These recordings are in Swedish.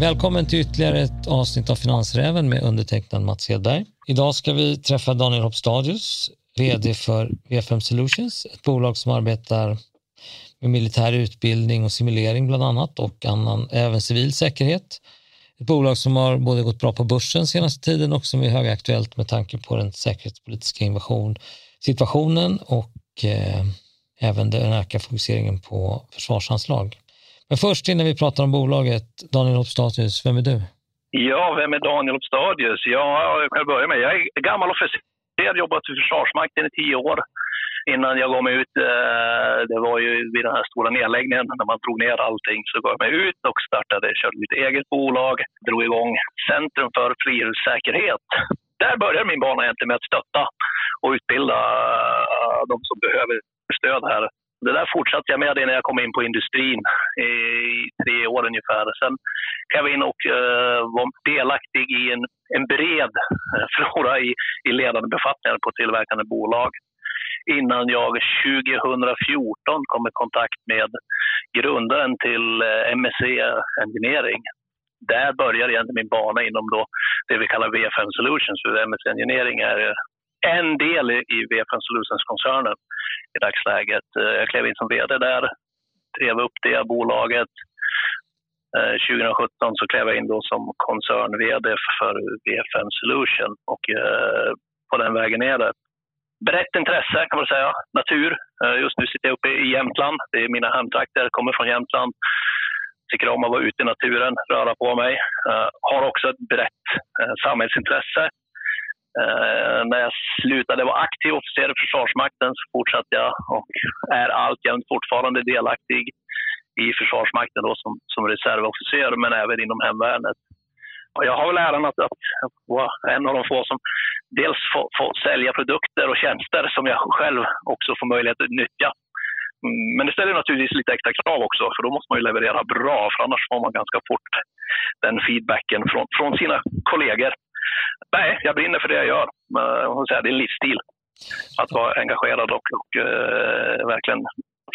Välkommen till ytterligare ett avsnitt av Finansräven med undertecknad Mats Hedberg. Idag ska vi träffa Daniel Hopstadius, VD för VFM Solutions, ett bolag som arbetar med militär utbildning och simulering bland annat och annan, även civil säkerhet. Ett bolag som har både gått bra på börsen senaste tiden och som är högaktuellt med tanke på den säkerhetspolitiska invasion, situationen och eh, även den ökade fokuseringen på försvarsanslag. Men först innan vi pratar om bolaget, Daniel Hopstadius, vem är du? Ja, vem är Daniel Hopstadius? Ja, jag kan börja med. Jag är gammal officer, Jag jobbat i Försvarsmakten i tio år innan jag gav mig ut. Eh, det var ju vid den här stora nedläggningen när man drog ner allting så gav jag mig ut och startade, körde mitt eget bolag, drog igång Centrum för friluftssäkerhet. Där började min bana egentligen med att stötta och utbilda eh, de som behöver stöd här det där fortsatte jag med när jag kom in på industrin i tre år ungefär. Sen kan jag in och eh, uh, var delaktig i en, en bred uh, flora i, i ledande befattningar på tillverkande bolag innan jag 2014 kom i kontakt med grundaren till eh, MSC Engineering. Där började egentligen min bana inom då det vi kallar VFM Solutions, för MSC Engineering är en del i VFM Solutions-koncernen i dagsläget. Eh, jag klev in som vd där, drev upp det bolaget. Eh, 2017 så klev jag in då som koncern-vd för VFN Solution och eh, på den vägen är det. Brett intresse kan man säga, natur. Just nu sitter jag uppe i Jämtland, det är mina hemtrakter, kommer från Jämtland. Tycker om att vara ute i naturen, röra på mig. Har också ett brett samhällsintresse Eh, när jag slutade vara aktiv officer i Försvarsmakten så fortsatte jag och är alltjämt fortfarande delaktig i Försvarsmakten då som, som reservofficer, men även inom hemvärnet. Och jag har väl äran att, att vara en av de få som dels får, får sälja produkter och tjänster som jag själv också får möjlighet att nyttja. Mm, men det ställer naturligtvis lite extra krav också, för då måste man ju leverera bra, för annars får man ganska fort den feedbacken från, från sina kollegor nej, jag brinner för det jag gör. Men, säga, det är en livsstil att vara engagerad och, och uh, verkligen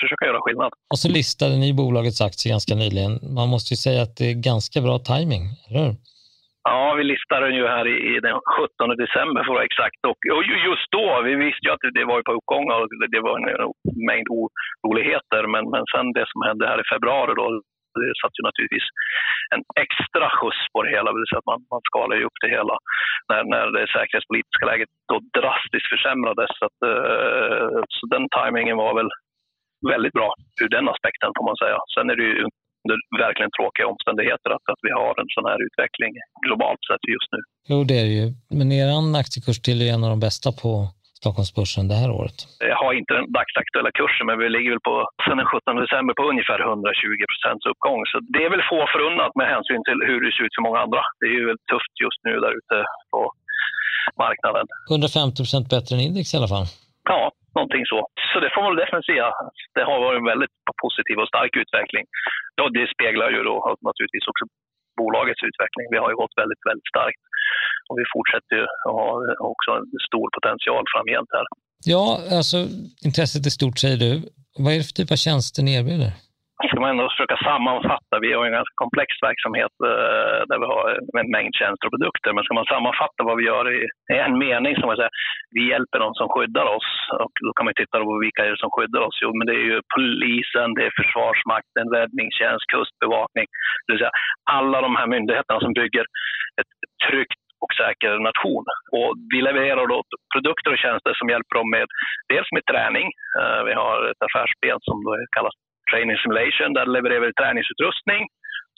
försöka göra skillnad. Och så listade ni bolagets aktie ganska nyligen. Man måste ju säga att det är ganska bra timing, eller hur? Ja, vi listade den ju här i, i den 17 december för att vara exakt. Och, och, just då, vi visste ju att det var på uppgång och det var en mängd oroligheter. Men, men sen det som hände här i februari då, det satt ju naturligtvis en extra skjuts på det hela, det vill säga att man, man skalar ju upp det hela när, när det säkerhetspolitiska läget då drastiskt försämrades. Så, att, uh, så den tajmingen var väl väldigt bra ur den aspekten får man säga. Sen är det ju under verkligen tråkiga omständigheter att, att vi har en sån här utveckling globalt sett just nu. Jo, det är det ju. Men er aktiekurs till är en av de bästa på Stockholmsbörsen det här året? Jag har inte den dagsaktuella kursen, men vi ligger väl på, sen den 17 december på ungefär 120 procents uppgång. Så det är väl få förunnat med hänsyn till hur det ser ut för många andra. Det är ju väldigt tufft just nu där ute på marknaden. 150 procent bättre än index i alla fall? Ja, någonting så. Så det får man väl definitivt säga. Det har varit en väldigt positiv och stark utveckling. Ja, det speglar ju då naturligtvis också bolagets utveckling. Vi har ju gått väldigt, väldigt starkt och vi fortsätter ju att ha också en stor potential framgent här. Ja, alltså intresset är stort säger du. Vad är det för typ av tjänster ni erbjuder? Ska man ändå försöka sammanfatta, vi har en ganska komplex verksamhet eh, där vi har en mängd tjänster och produkter, men ska man sammanfatta vad vi gör i en mening som man säger, vi hjälper de som skyddar oss och då kan man titta på vilka är det som skyddar oss? Jo, men det är ju polisen, det är Försvarsmakten, räddningstjänst, kustbevakning, det vill säga alla de här myndigheterna som bygger ett tryggt och säker nation. Och vi levererar då produkter och tjänster som hjälper dem med dels med träning. Eh, vi har ett affärsben som kallas Training Simulation. Där levererar vi träningsutrustning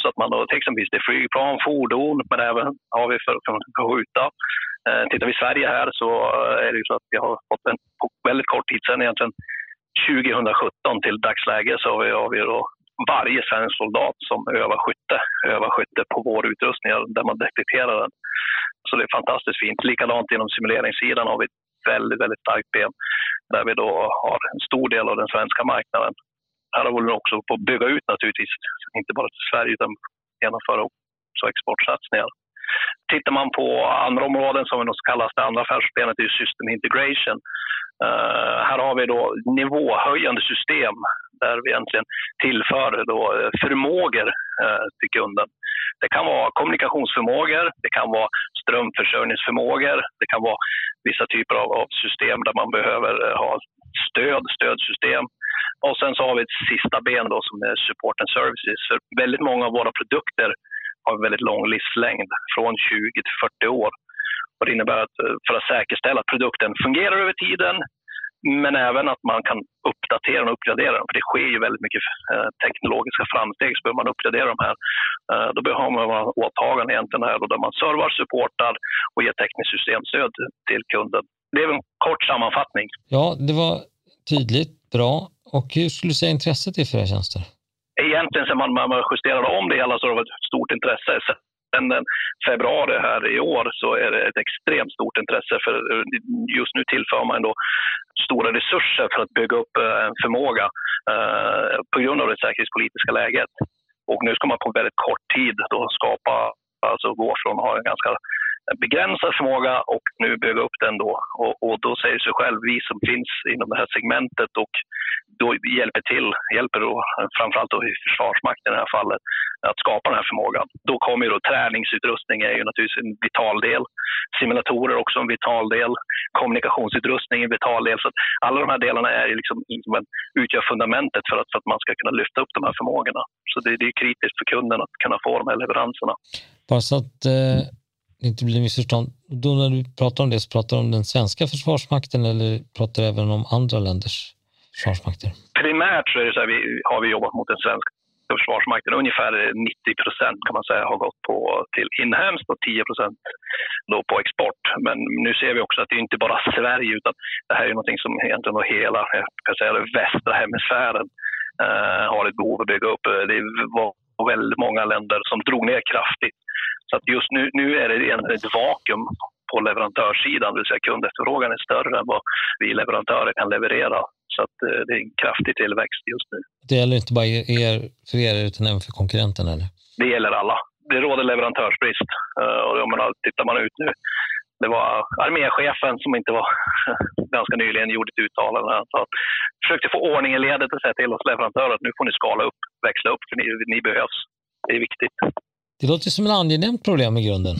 så att man då till exempel det är flygplan, fordon, men även har vi för att kunna skjuta. Eh, tittar vi i Sverige här så eh, är det ju så att vi har fått en på väldigt kort tid sedan, egentligen 2017 till dagsläge, så har vi, har vi då varje svensk soldat som övar skytte, övar skytte på vår utrustning där man detekterar den. Så det är fantastiskt fint. Likadant inom simuleringssidan har vi ett väldigt, väldigt starkt ben där vi då har en stor del av den svenska marknaden här håller vi också på att bygga ut naturligtvis, inte bara till Sverige utan genomföra också exportsatsningar. Tittar man på andra områden som kallas det andra affärsbenet, är system integration. Uh, här har vi då nivåhöjande system där vi egentligen tillför då eh, förmågor uh, till kunden. Det kan vara kommunikationsförmågor, det kan vara strömförsörjningsförmågor, det kan vara vissa typer av, av system där man behöver ha stöd, stödsystem. Och sen så har vi ett sista ben då som är support and services. För väldigt många av våra produkter har väldigt lång livslängd, från 20 till 40 år. Och det innebär att eh, för att säkerställa att produkten fungerar över tiden, men även att man kan uppdatera och uppgradera dem. För det sker ju väldigt mycket eh, teknologiska framsteg, så behöver man uppgradera de här. Eh, då behöver man åtaganden egentligen här, då, där man servar, supportar och ger tekniskt systemstöd till kunden. Det är en kort sammanfattning. Ja, det var tydligt, bra. Och hur skulle du säga intresset är för era tjänster? Egentligen sen man, man justerade om det hela så har det varit ett stort intresse sen eh, februari här i år så är det ett extremt stort intresse för eh, just nu tillför man då stora resurser för att bygga upp eh, en förmåga eh, på grund av det säkerhetspolitiska läget. Och nu ska man på väldigt kort tid då skapa, alltså gå från att ha en ganska begränsad förmåga och nu bygga upp den då. Och, och, då säger sig själv, vi som finns inom det här segmentet och då hjälper till, hjälper då framförallt då i Försvarsmakten i det här fallet, att skapa den här förmågan. Då kommer ju då träningsutrustning är ju naturligtvis en vital del. Simulatorer också en vital del. Kommunikationsutrustning är en vital del. Så alla de här delarna är ju liksom, utgör fundamentet för att, för att man ska kunna lyfta upp de här förmågorna. Så det, det är kritiskt för kunden att kunna få de här leveranserna. Bara så att eh det inte blir missförstånd. Då när du pratar om det så pratar du om den svenska försvarsmakten eller pratar du även om andra länders försvarsmakter? Primärt så, är det så här, vi, har vi jobbat mot den svenska försvarsmakten. Ungefär 90 procent kan man säga har gått på, till inhemskt och 10 procent på export. Men nu ser vi också att det är inte bara Sverige utan det här är något som egentligen hela kan säga, västra hemisfären eh, har ett behov att bygga upp. Det var väldigt många länder som drog ner kraftigt så att just nu, nu är det egentligen ett vakuum på leverantörssidan, det vill säga kundefterfrågan är större än vad vi leverantörer kan leverera. Så att eh, det är en kraftig tillväxt just nu. Det gäller inte bara er, för er utan även för konkurrenterna? Eller? Det gäller alla. Det råder leverantörsbrist. Eh, och jag menar, tittar man ut nu, det var arméchefen som inte var ganska nyligen gjorde ett uttalande. Han försökte få ordning i ledet och säga till oss leverantörer att nu får ni skala upp, växla upp, för ni, ni behövs. Det är viktigt. Det låter som ett angenämt problem i grunden.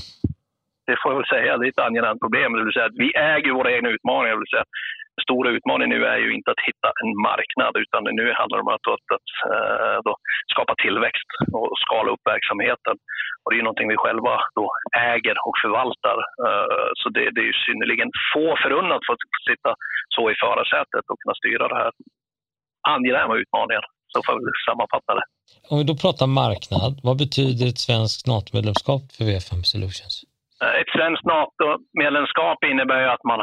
Det får jag väl säga. Det är ett angenämt problem. Det vill säga att vi äger våra egna utmaningar. Det vill säga den stora utmaningen nu är ju inte att hitta en marknad utan nu handlar det om att, att, att, eh, då, skapa tillväxt och skala upp verksamheten. Och det är någonting vi själva då äger och förvaltar. Eh, så det, det är ju synnerligen få förunnat för att sitta så i förarsätet och kunna styra det här. Angenäma utmaningar så får vi sammanfatta det. Om vi då pratar marknad, vad betyder ett svenskt NATO-medlemskap för V5 Solutions? Ett svenskt NATO-medlemskap innebär att man,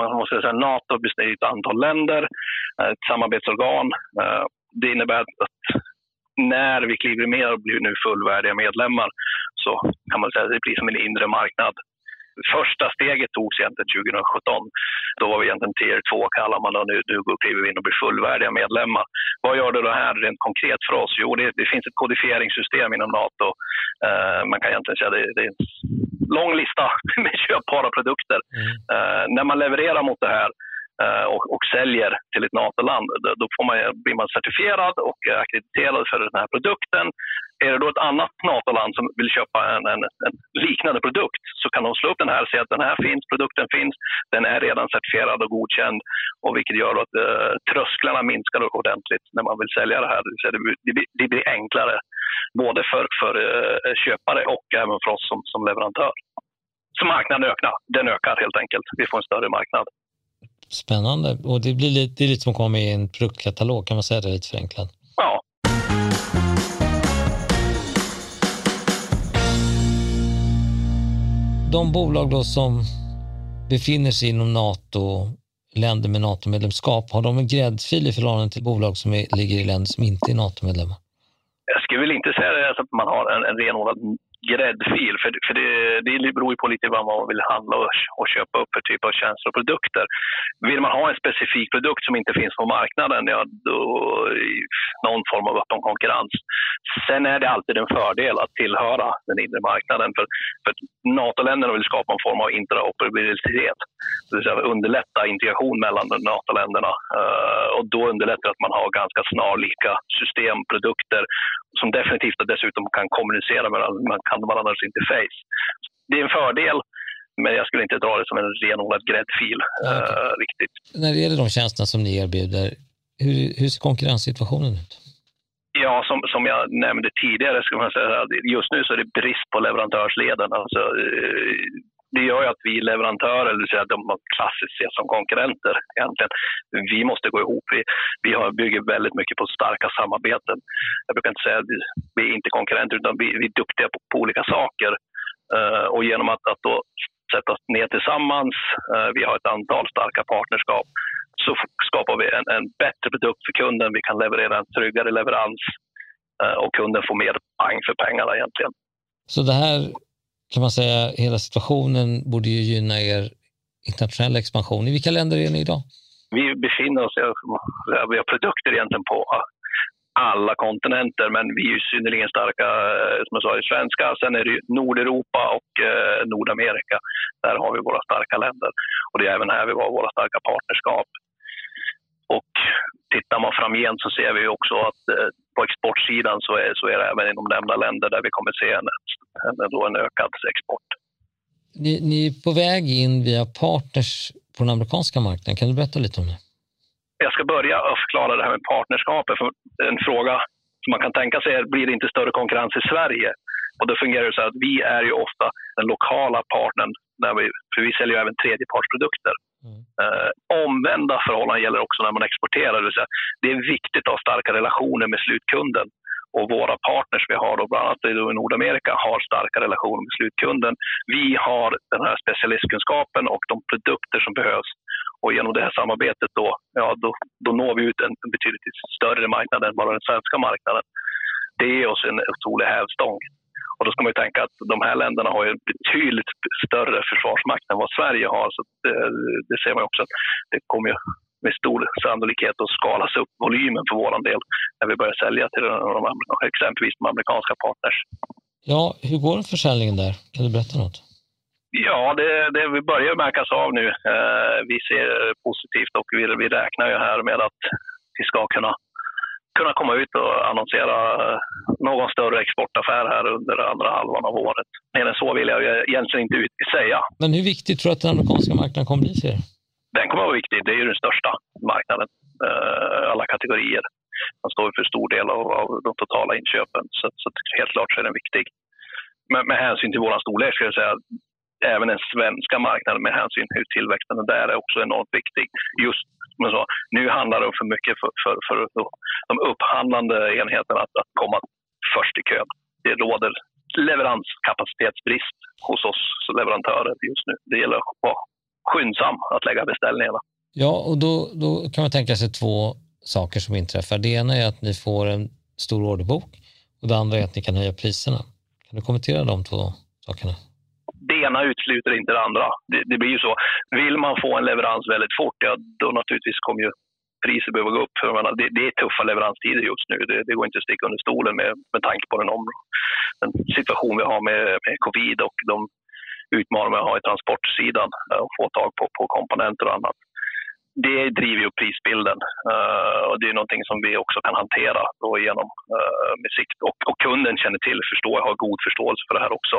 man måste säga NATO består av ett antal länder, eh, ett samarbetsorgan. Eh, det innebär att när vi kliver med och blir nu fullvärdiga medlemmar så kan man säga att det blir som en inre marknad första steget togs egentligen 2017. Då var vi egentligen tier 2 kallar man det nu, nu kliver vi in och blir fullvärdiga medlemmar. Vad gör det då här rent konkret för oss? Jo, det, det finns ett kodifieringssystem inom NATO. Uh, man kan egentligen säga det, det är en lång lista med köpbara produkter. Mm. Uh, när man levererar mot det här Eh, och, och, säljer till ett NATO-land, då får man, blir man certifierad och akkrediterad för den här produkten. Är det då ett annat NATO-land som vill köpa en, en, en, liknande produkt så kan de slå upp den här och se att den här finns, produkten finns, den är redan certifierad och godkänd. Och vilket gör att eh, trösklarna minskar ordentligt när man vill sälja det här. Det, blir, det blir enklare både för, för eh, köpare och även för oss som, som leverantör. Så marknaden ökar, den ökar helt enkelt. Vi får en större marknad. Spännande. Och det blir lite, det är lite som att komma med i en produktkatalog, kan man säga det lite förenklat? Ja, de bolag då som befinner sig inom NATO, länder med NATO-medlemskap, har de en gräddfil i förhållande till bolag som är, ligger i länder som inte är NATO-medlemmar? Jag skulle väl inte säga det, att man har en, en renodlad gräddfil. För, för det, det beror ju på lite vad man vill handla och, och köpa upp för typ av tjänster och produkter. Vill man ha en specifik produkt som inte finns på marknaden, ja, då någon form av öppen konkurrens. Sen är det alltid en fördel att tillhöra den inre marknaden. För, för NATO-länderna vill skapa en form av interoperabilitet, det vill säga underlätta integration mellan NATO-länderna. Uh, och då underlättar att man har ganska snarlika system, produkter som definitivt dessutom kan kommunicera med man kan varandras interface. Det är en fördel, men jag skulle inte dra det som en renodlad gräddfil okay. uh, riktigt. När det gäller de tjänsterna som ni erbjuder, hur, hur ser konkurrenssituationen ut? Ja, som, som jag nämnde tidigare, ska man säga, just nu så är det brist på leverantörsleden. Alltså, ju att vi leverantörer, det vill säga de man klassiskt ses som konkurrenter egentligen, vi måste gå ihop. Vi, vi har, bygger väldigt mycket på starka samarbeten. Jag brukar inte säga att vi, vi är inte konkurrenter, utan vi, vi är duktiga på, på olika saker. Uh, och genom att, att då sätta oss ner tillsammans, uh, vi har ett antal starka partnerskap, så skapar vi en, en bättre produkt för kunden. Vi kan leverera en tryggare leverans uh, och kunden får mer pang för pengarna egentligen. Så det här kan man säga, hela situationen borde ju gynna er internationella expansion. I vilka länder är ni idag? Vi befinner oss, vi har produkter egentligen på alla kontinenter, men vi är ju synnerligen starka, eh, som jag sa, i svenska. Sen är det Nordeuropa och eh, Nordamerika. Där har vi våra starka länder. Och det är även här vi har våra starka partnerskap. Och tittar man framgent så ser vi också att eh, på exportsidan så är, så är det även inom nämnda länder där vi kommer se en, en, då en ökad export. Ni, ni är på väg in via partners på den amerikanska marknaden. Kan du berätta lite om det? Jag ska börja att förklara det här med partnerskapet. För en fråga som man kan tänka sig är, blir det inte större konkurrens i Sverige? Och då fungerar det så att vi är ju ofta den lokala partnern, när vi, för vi säljer ju även tredjepartsprodukter. Mm. Eh, omvända förhållanden gäller också när man exporterar. Det, säga, det är viktigt att ha starka relationer med slutkunden. Och våra partners vi har, då, bland annat i Nordamerika, har starka relationer med slutkunden. Vi har den här specialistkunskapen och de produkter som behövs. Och genom det här samarbetet då, ja, då, då når vi ut en betydligt större marknad än bara den svenska marknaden. Det ger oss en otrolig hävstång. Och då ska man ju tänka att de här länderna har en betydligt större försvarsmakt än vad Sverige har. Så det, det ser man ju också att det kommer med stor sannolikhet att skalas upp volymen för vår del när vi börjar sälja till de, exempelvis de amerikanska partners. Ja, hur går försäljningen där? Kan du berätta något? Ja, det, det vi börjar märkas av nu. Eh, vi ser positivt och vi, vi räknar ju här med att vi ska kunna kunna komma ut och annonsera eh, någon större exportaffär här under andra halvan av året. Mer än så vill jag egentligen inte säga. Men hur viktig tror du att den amerikanska marknaden kommer bli för er? Den kommer att vara viktig. Det är ju den största marknaden, eh, alla kategorier. Den står för stor del av, av de totala inköpen, så, så helt klart så är den viktig. Men med hänsyn till vår storlek skulle jag säga även den svenska marknaden med hänsyn till tillväxten där är också enormt viktig. Just men så, nu handlar det för mycket för, för, för de upphandlande enheterna att, att komma först i kön. Det råder leveranskapacitetsbrist hos oss leverantörer just nu. Det gäller att vara skyndsam att lägga beställningarna. Ja, och då, då kan man tänka sig två saker som inträffar. Det ena är att ni får en stor orderbok och det andra är att ni kan höja priserna. Kan du kommentera de två sakerna? det ena utesluter inte det andra. Det, det, blir ju så. Vill man få en leverans väldigt fort, ja, då naturligtvis kommer ju priset behöva gå upp. För menar, det, det, är tuffa leveranstider just nu. Det, det går inte att sticka under stolen med, med tanke på den, om, den situation vi har med, med covid och de utmaningar vi har i transportsidan och få tag på, på komponenter och annat det driver ju prisbilden uh, och det är någonting som vi också kan hantera då genom uh, med sikt. Och, och, kunden känner till, förstår, har god förståelse för det här också.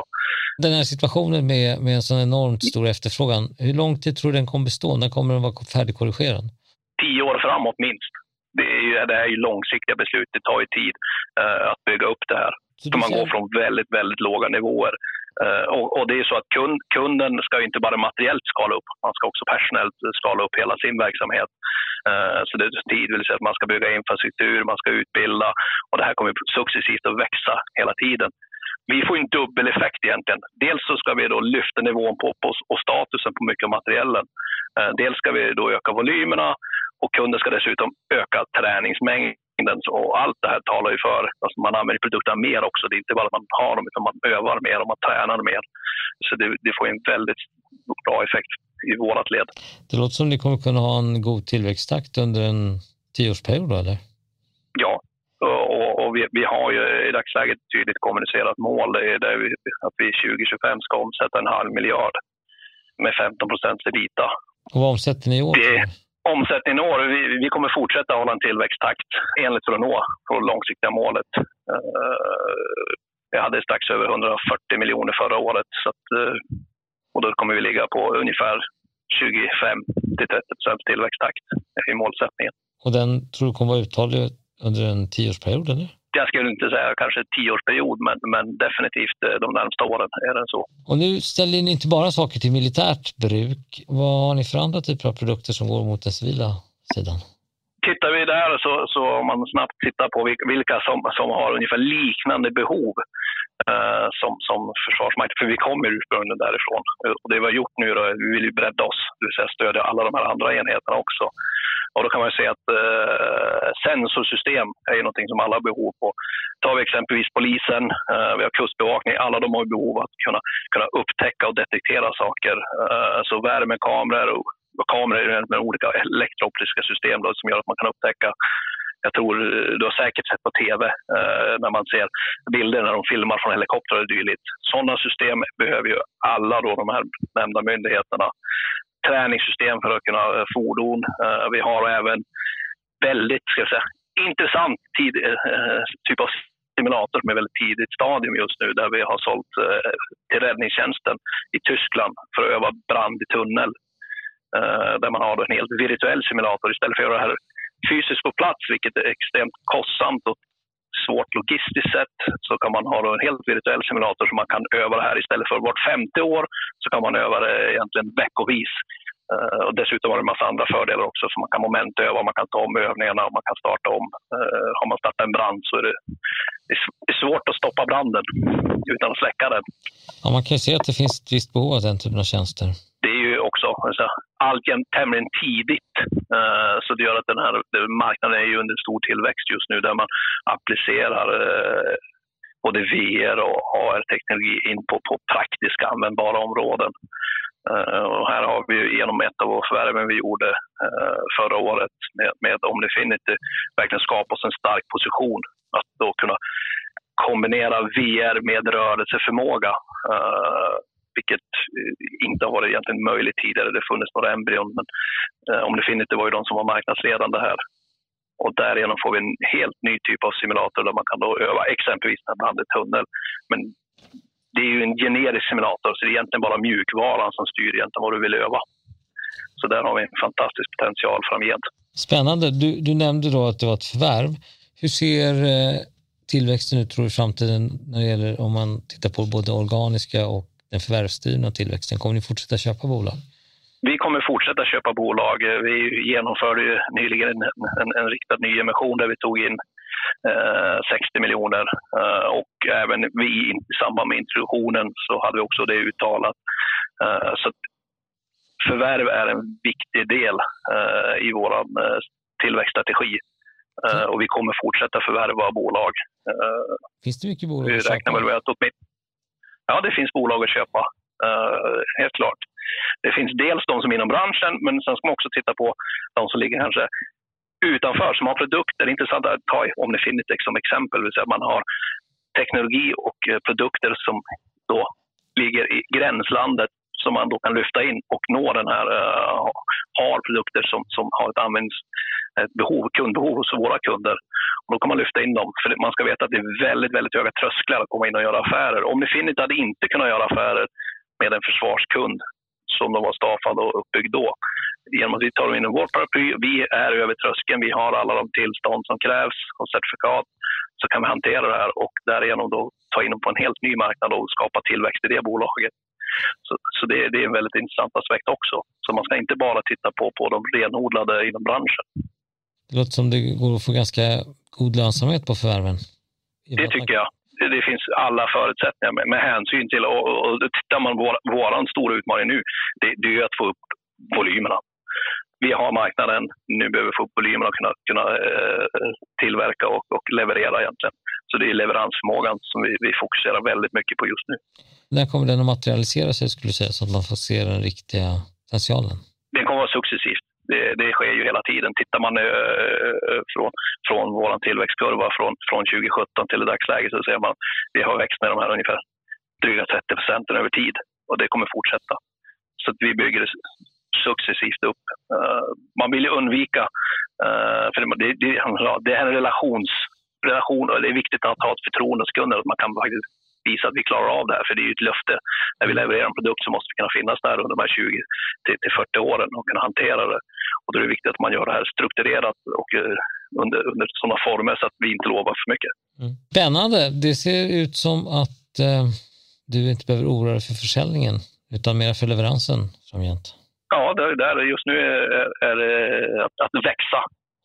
Den här situationen med, med en sån enormt stor efterfrågan, hur lång tid tror du den kommer bestå? När kommer den vara färdigkorrigerad? Tio år framåt minst. Det är ju, det är ju långsiktiga beslut, det tar ju tid att bygga upp det här. Så man går från väldigt, väldigt låga nivåer Eh, och, och, det är så att kund, kunden ska inte bara materiellt skala upp, man ska också personellt skala upp hela sin verksamhet. Eh, så det är tid, vill säga att man ska bygga infrastruktur, man ska utbilda och det här kommer successivt att växa hela tiden. Vi får en dubbel effekt egentligen. Dels så ska vi då lyfta nivån på, på och statusen på mycket av materiellen. Eh, dels ska vi då öka volymerna och kunden ska dessutom öka träningsmängden och allt det här talar ju för att alltså man använder produkterna mer också. Det är inte bara att man har dem, utan man övar mer och man tränar mer. Så det, det får en väldigt bra effekt i vårt led. Det låter som ni kommer kunna ha en god tillväxttakt under en tioårsperiod, eller? Ja, och, och vi, vi, har ju i dagsläget tydligt kommunicerat mål. Det är vi, att vi 2025 ska omsätta en halv miljard med 15 procents ebita. Och vad omsätter ni i år? Det, omsättningen i år, vi, vi kommer fortsätta hålla en tillväxttakt enligt för att nå det långsiktiga målet. Eh, vi hade strax över 140 miljoner förra året så att, eh, och då kommer vi ligga på ungefär 25 till 30 procents tillväxttakt i målsättningen. Och den tror du kommer vara uthållig under en tioårsperiod? Eller? Jag skulle inte säga kanske tioårsperiod, men, men definitivt eh, de närmsta åren är det så. Och nu ställer ni inte bara saker till militärt bruk. Vad har ni för andra typer av produkter som går mot den civila sidan? Tittar vi där så, så om man snabbt tittar på vilka som, som har ungefär liknande behov eh, som, som Försvarsmakten, för vi kommer ursprungligen därifrån. Och det vi har gjort nu då, vi vill ju bredda oss, det vill säga stödja alla de här andra enheterna också. Och då kan man säga att eh, sensorsystem är ju någonting som alla har behov på. Tar vi exempelvis polisen, eh, vi har kustbevakning, alla de har behov av att kunna, kunna upptäcka och detektera saker. Eh, så värmekameror och kameror med olika elektrooptiska system då, som gör att man kan upptäcka jag tror eh, du har säkert sett på tv eh, när man ser bilder när de filmar från helikoptrar och dylikt. Sådana system behöver ju alla då de här nämnda myndigheterna träningssystem för att kunna eh, fordon. Eh, vi har även väldigt ska jag säga, intressant tid, eh, typ av simulator som är väldigt tidigt stadium just nu där vi har sålt till räddningstjänsten i Tyskland för att öva brand i tunnel. Där man har en helt virtuell simulator istället för att göra det här fysiskt på plats, vilket är extremt kostsamt och svårt logistiskt sett så kan man ha en helt virtuell simulator som man kan öva det här istället för vart femte år så kan man öva det egentligen veckovis. Uh, och dessutom har det en massa andra fördelar också, så man kan momentöva, man kan ta om övningarna och man kan starta om. Uh, har man startat en brand så är det, det är svårt att stoppa branden utan att släcka den. Ja, man kan ju se att det finns ett visst behov av den typen av tjänster det är ju också alltså, alltjämt tämligen tidigt. Uh, så det gör att den här marknaden är ju under stor tillväxt just nu där man applicerar uh, både VR och AR-teknologi in på, på praktiska användbara områden. Uh, och här har vi genom ett av förvärven vi gjorde förra året med, med Omnifinity verkligen skapat oss en stark position att då kunna kombinera VR med rörelseförmåga vilket eh, inte har varit egentligen möjligt tidigare. Det funnits några embryon, men eh, Omnifinity var ju de som var marknadsledande här. Och därigenom får vi en helt ny typ av simulator där man kan då öva exempelvis när man tunnel. Men det är ju en generisk simulator, så det är egentligen bara mjukvaran som styr egentligen vad du vill öva. Så där har vi en fantastisk potential framgent. Spännande. Du, du nämnde då att det var ett förvärv. Hur ser eh, tillväxten ut tror du i framtiden när det gäller om man tittar på både organiska och den förvärvsdrivna tillväxten? Kommer ni fortsätta köpa bolag? Vi kommer fortsätta köpa bolag. Vi genomförde ju nyligen en, en, en riktad nyemission där vi tog in eh, 60 miljoner eh, och även vi i samband med introduktionen så hade vi också det uttalat. Eh, så förvärv är en viktig del eh, i vår eh, tillväxtstrategi eh, och vi kommer fortsätta förvärva bolag. Finns det mycket bolag köpa? Väl med att Ja, det finns bolag att köpa, uh, helt klart. Det finns dels de som är inom branschen, men sen ska man också titta på de som ligger kanske utanför, som har produkter. Det är intressant att ta Omnifinitex som exempel, det vill säga man har teknologi och eh, produkter som då ligger i gränslandet som man då kan lyfta in och nå den här, uh, har produkter som, som har ett användningsbehov, kundbehov hos våra kunder. Och då kan man lyfta in dem, för man ska veta att det är väldigt, väldigt höga trösklar att komma in och göra affärer. Om Omnifinity hade inte kunnat göra affärer med en försvarskund som de var staffade och uppbyggd då. Genom att vi tar in vårt paraply, vi är över tröskeln, vi har alla de tillstånd som krävs och certifikat, så kan vi hantera det här och därigenom då ta in dem på en helt ny marknad och skapa tillväxt i det bolaget. Så, så det, det, är en väldigt intressant aspekt också. Så man ska inte bara titta på, på de renodlade inom branschen. Det låter som det går att få ganska god lönsamhet på förvärven. Det tycker jag. Det finns alla förutsättningar med, med hänsyn till, och, och, och tittar man på vår stora utmaning nu, det, det är att få upp volymerna. vi har marknaden, nu behöver vi få upp volymen och kunna, kunna eh, tillverka och, och, leverera egentligen. Så det är leveransförmågan som vi, vi, fokuserar väldigt mycket på just nu. När kommer den att materialisera sig skulle du säga, så att man får se den riktiga potentialen? Den kommer att vara successivt. Det, det, sker ju hela tiden. Tittar man eh, eh från, från vår tillväxtkurva från, från 2017 till dagsläget så ser man att vi har växt med de här ungefär dryga 30 procenten över tid och det kommer fortsätta. Så att vi bygger det successivt upp. Uh, man vill ju undvika, uh, för det, det, det är en relations, relation och det är viktigt att ha ett förtroende hos kunden, att man kan faktiskt visa att vi klarar av det här, för det är ju ett löfte. När vi levererar en produkt så måste vi kunna finnas där under de här 20 till, till 40 åren och kunna hantera det. Och då är det viktigt att man gör det här strukturerat och uh, under, under sådana former så att vi inte lovar för mycket. Mm. Spännande. Det ser ut som att eh, du inte behöver oroa dig för försäljningen utan mer för leveransen framgent. Ja, det är där just nu är, det att, att växa.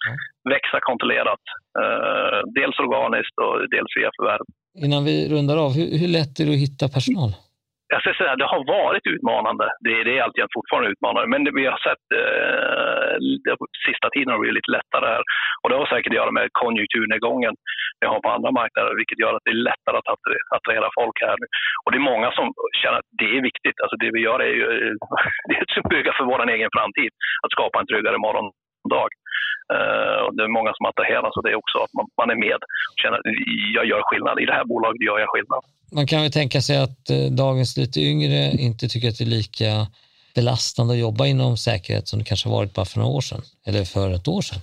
Mm. Växa kontrollerat. Uh, dels organiskt och dels via förvärv. Innan vi rundar av, hur, hur lätt är det att hitta personal? jag ska säga, det har varit utmanande. Det, det är alltid fortfarande utmanande. Men det, vi har sett eh, sista tiden har det blivit lite lättare här. Och det har säkert att göra med konjunkturnedgången vi har på andra marknader, vilket gör att det är lättare att attrahera folk här nu. Och det är många som känner att det är viktigt. Alltså det vi gör är ju det är att bygga för vår egen framtid. Att skapa en tryggare morgon morgondag. Uh, det är många som attraheras och det är också att man, man är med och känner att jag gör skillnad. I det här bolaget gör jag skillnad. Man kan väl tänka sig att uh, dagens lite yngre inte tycker att det är lika belastande att jobba inom säkerhet som det kanske varit bara för några år sedan, eller för ett år sedan.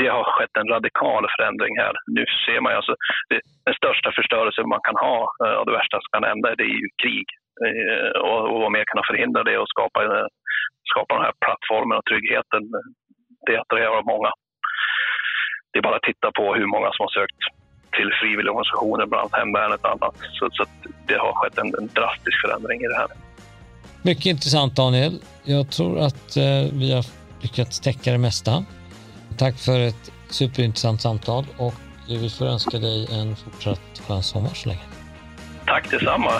Det har skett en radikal förändring här. Nu ser man alltså, det, den största förstörelsen man kan ha uh, och det värsta som kan hända det är ju krig. och, och vad mer kunna förhindra det och skapa, skapa den här plattformen och tryggheten det attraherar många. Det är bara att titta på hur många som har sökt till frivilligorganisationer, bland annat Hemvärnet och annat. Så, så det har skett en, en, drastisk förändring i det här. Mycket intressant Daniel. Jag tror att eh, vi har lyckats täcka det mesta. Tack för ett superintressant samtal och vi får önska dig en fortsatt skön sommar så länge. Tack detsamma.